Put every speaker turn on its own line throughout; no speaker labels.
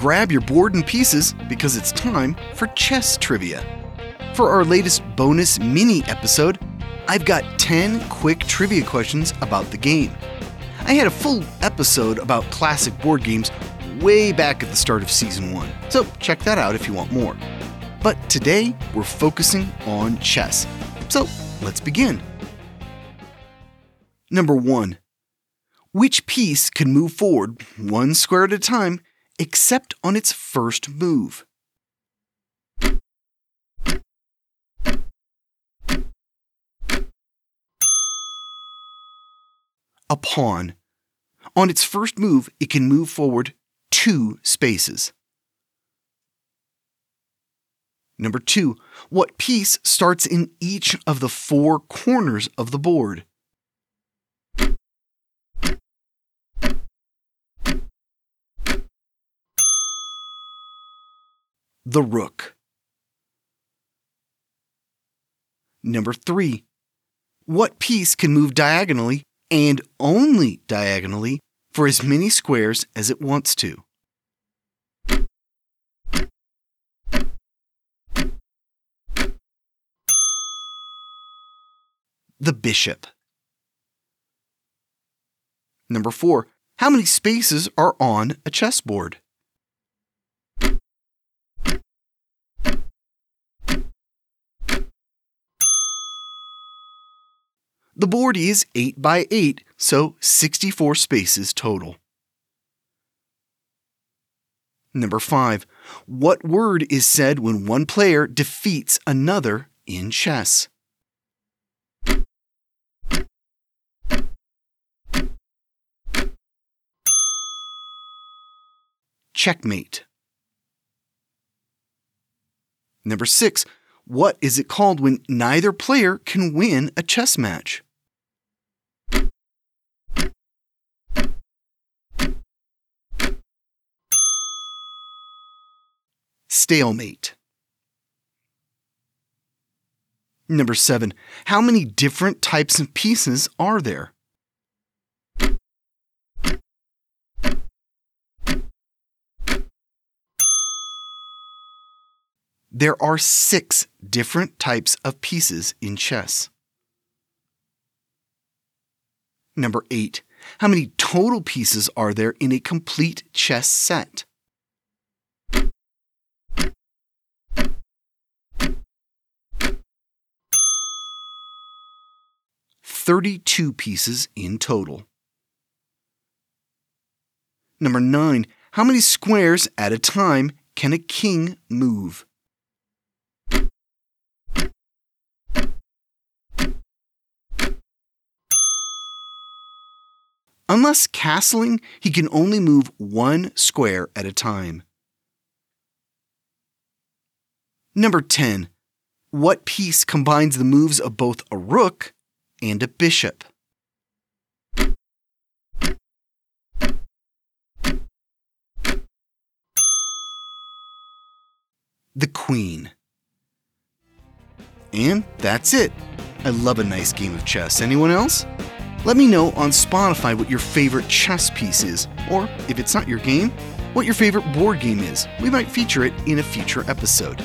grab your board and pieces because it's time for chess trivia. For our latest bonus mini episode, I've got 10 quick trivia questions about the game. I had a full episode about classic board games way back at the start of season 1, so check that out if you want more. But today, we're focusing on chess. So let's begin. Number 1. Which piece can move forward one square at a time except on its first move? A pawn. On its first move, it can move forward two spaces. Number two, what piece starts in each of the four corners of the board? The rook. Number three, what piece can move diagonally and only diagonally for as many squares as it wants to? the bishop. Number four, how many spaces are on a chessboard? The board is 8 by 8, so 64 spaces total. Number 5. What word is said when one player defeats another in chess? checkmate. Number six, what is it called when neither player can win a chess match? Stalemate. Number seven, how many different types of pieces are there? There are six different types of pieces in chess. Number eight, how many total pieces are there in a complete chess set? Thirty-two pieces in total. Number nine, how many squares at a time can a king move? Unless castling, he can only move one square at a time. Number 10. What piece combines the moves of both a rook and a bishop? The queen. And that's it. I love a nice game of chess. Anyone else? Let me know on Spotify what your favorite chess piece is, or if it's not your game, what your favorite board game is. We might feature it in a future episode.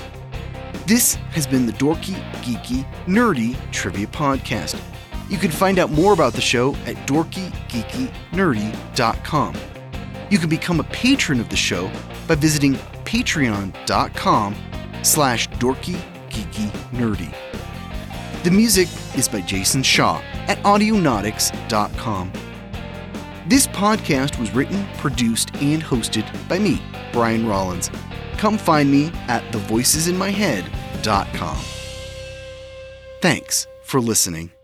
This has been the Dorky, Geeky, Nerdy Trivia Podcast. You can find out more about the show at dorkygeekynerdy.com. You can become a patron of the show by visiting patreon.com slash dorkygeekynerdy. The music is by Jason Shaw at audionautix.com. This podcast was written, produced, and hosted by me, Brian Rollins. Come find me at thevoicesinmyhead.com. Thanks for listening.